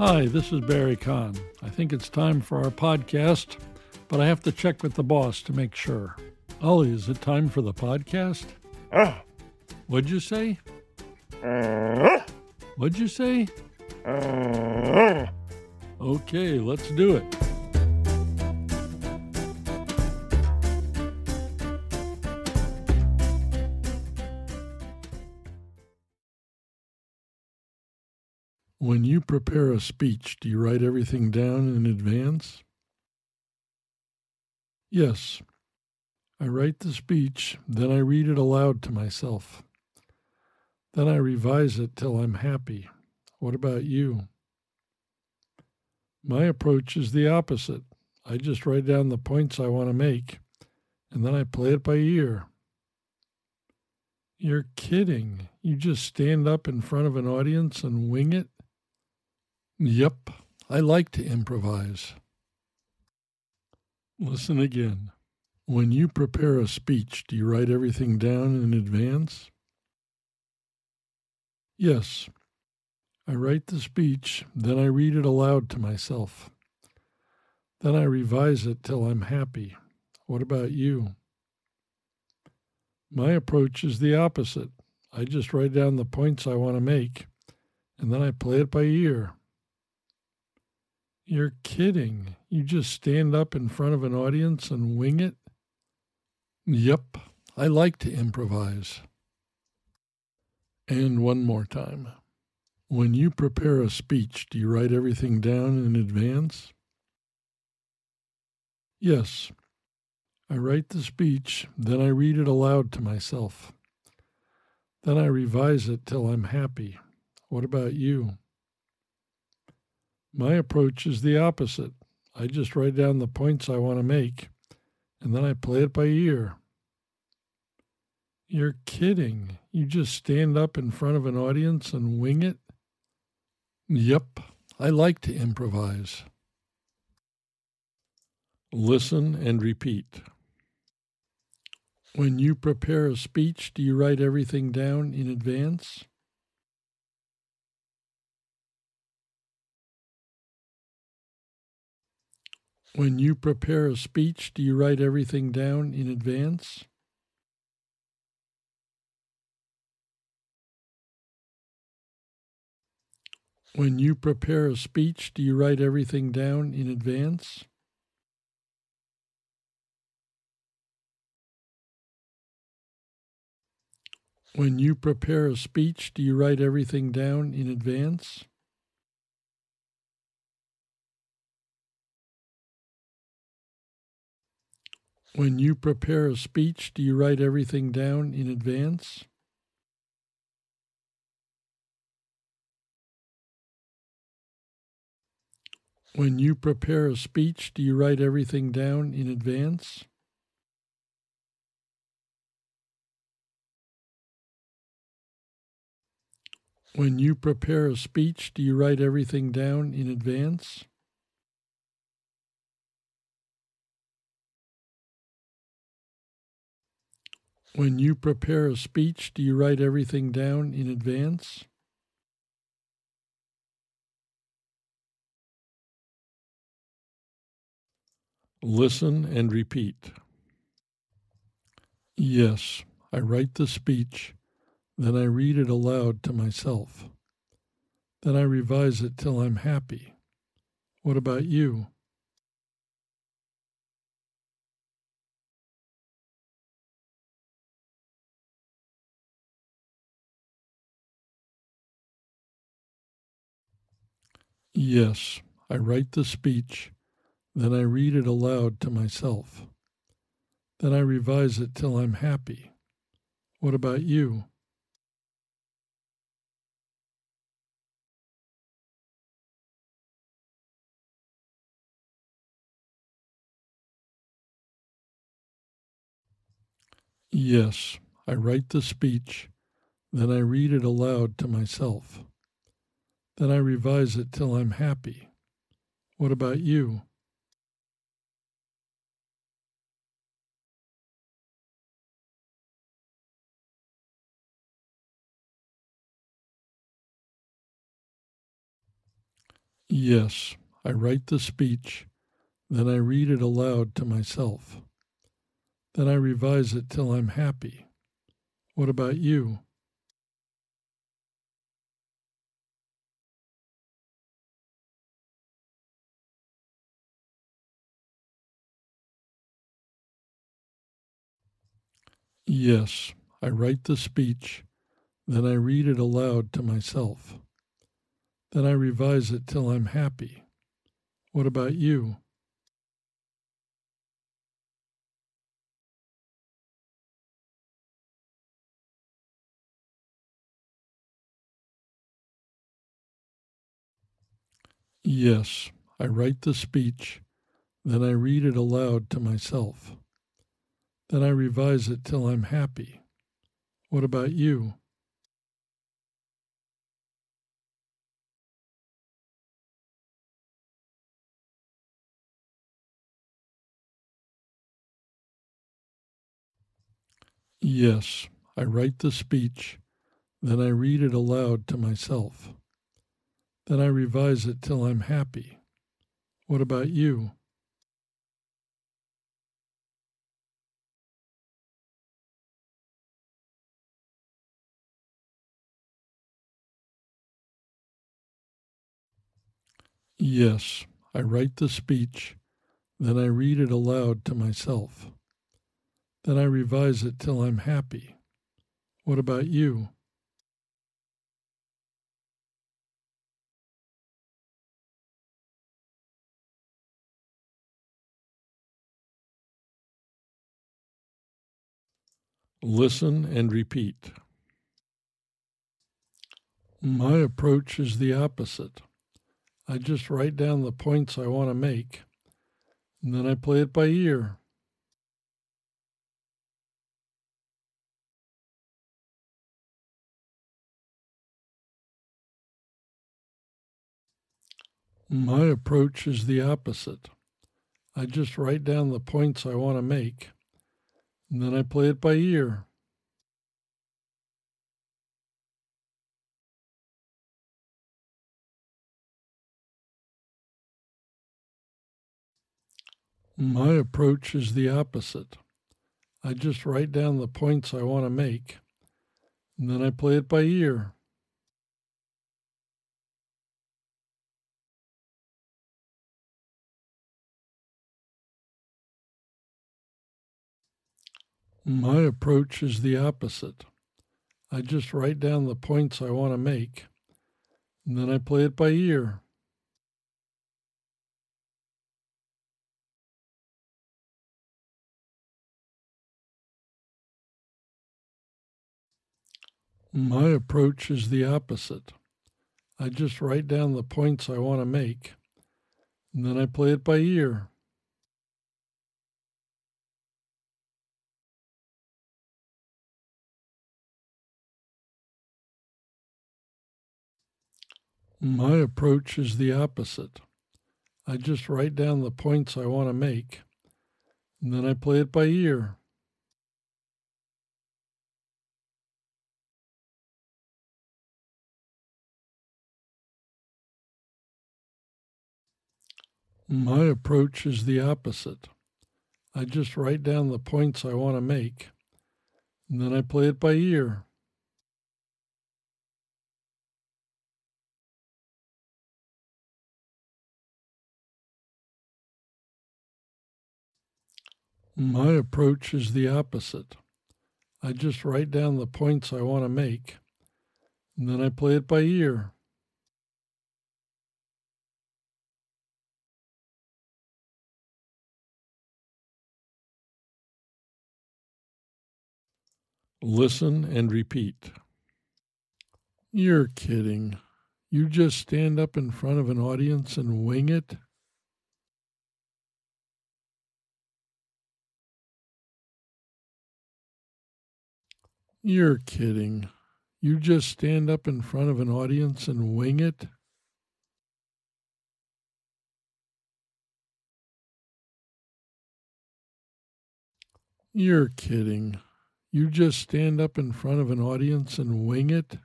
Hi, this is Barry Kahn. I think it's time for our podcast, but I have to check with the boss to make sure. Ollie, is it time for the podcast? Ah. What'd you say? Ah. What'd you say? Ah. Okay, let's do it. When you prepare a speech, do you write everything down in advance? Yes. I write the speech, then I read it aloud to myself. Then I revise it till I'm happy. What about you? My approach is the opposite. I just write down the points I want to make, and then I play it by ear. You're kidding. You just stand up in front of an audience and wing it? Yep, I like to improvise. Listen again. When you prepare a speech, do you write everything down in advance? Yes. I write the speech, then I read it aloud to myself. Then I revise it till I'm happy. What about you? My approach is the opposite. I just write down the points I want to make, and then I play it by ear. You're kidding. You just stand up in front of an audience and wing it? Yep, I like to improvise. And one more time. When you prepare a speech, do you write everything down in advance? Yes. I write the speech, then I read it aloud to myself. Then I revise it till I'm happy. What about you? My approach is the opposite. I just write down the points I want to make, and then I play it by ear. You're kidding. You just stand up in front of an audience and wing it? Yep, I like to improvise. Listen and repeat. When you prepare a speech, do you write everything down in advance? When you prepare a speech, do you write everything down in advance? When you prepare a speech, do you write everything down in advance? When you prepare a speech, do you write everything down in advance? When you prepare a speech, do you write everything down in advance? When you prepare a speech, do you write everything down in advance? When you prepare a speech, do you write everything down in advance? When you prepare a speech, do you write everything down in advance? Listen and repeat. Yes, I write the speech, then I read it aloud to myself. Then I revise it till I'm happy. What about you? Yes, I write the speech, then I read it aloud to myself. Then I revise it till I'm happy. What about you? Yes, I write the speech, then I read it aloud to myself. Then I revise it till I'm happy. What about you? Yes, I write the speech, then I read it aloud to myself. Then I revise it till I'm happy. What about you? Yes, I write the speech, then I read it aloud to myself. Then I revise it till I'm happy. What about you? Yes, I write the speech, then I read it aloud to myself. Then I revise it till I'm happy. What about you? Yes, I write the speech, then I read it aloud to myself. Then I revise it till I'm happy. What about you? Yes, I write the speech, then I read it aloud to myself. Then I revise it till I'm happy. What about you? Listen and repeat. My approach is the opposite. I just write down the points I want to make, and then I play it by ear. My approach is the opposite. I just write down the points I want to make, and then I play it by ear. My approach is the opposite. I just write down the points I want to make, and then I play it by ear. My approach is the opposite. I just write down the points I want to make, and then I play it by ear. My approach is the opposite. I just write down the points I want to make, and then I play it by ear. My approach is the opposite. I just write down the points I want to make, and then I play it by ear. My approach is the opposite. I just write down the points I want to make, and then I play it by ear. My approach is the opposite. I just write down the points I want to make, and then I play it by ear. Listen and repeat. You're kidding. You just stand up in front of an audience and wing it? You're kidding. You just stand up in front of an audience and wing it? You're kidding. You just stand up in front of an audience and wing it?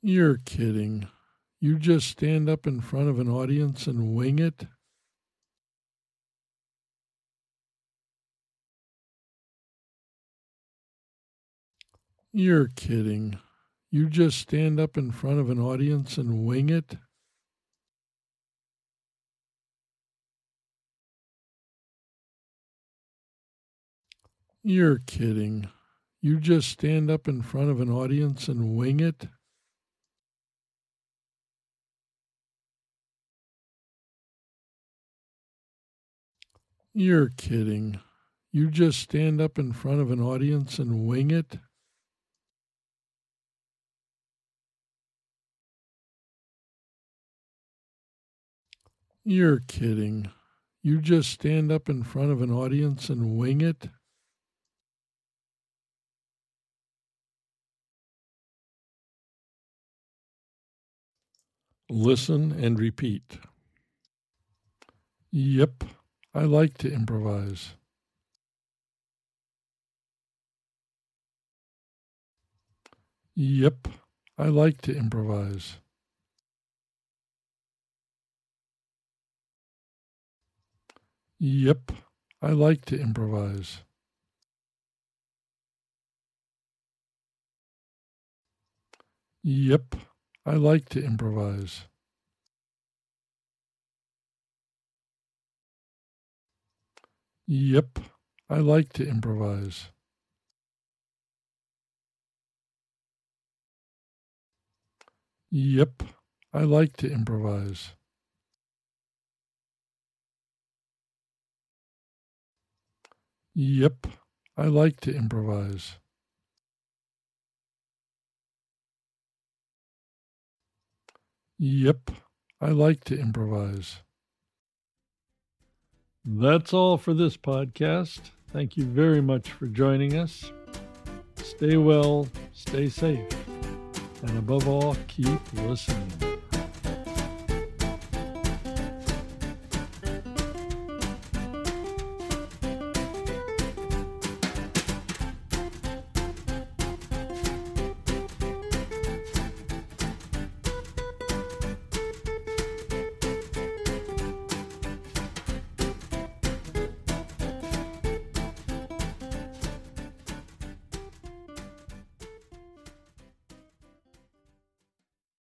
You're kidding. You just stand up in front of an audience and wing it? You're kidding. You just stand up in front of an audience and wing it? You're kidding. You just stand up in front of an audience and wing it? You're kidding. You just stand up in front of an audience and wing it? You're kidding. You just stand up in front of an audience and wing it? Listen and repeat. Yep, I like to improvise. Yep, I like to improvise. Yep, I like to improvise. Yep, I like to improvise. Yep, I like to improvise. Yep, I like to improvise. Yep, I like to improvise. Yep, I like to improvise. That's all for this podcast. Thank you very much for joining us. Stay well, stay safe, and above all, keep listening.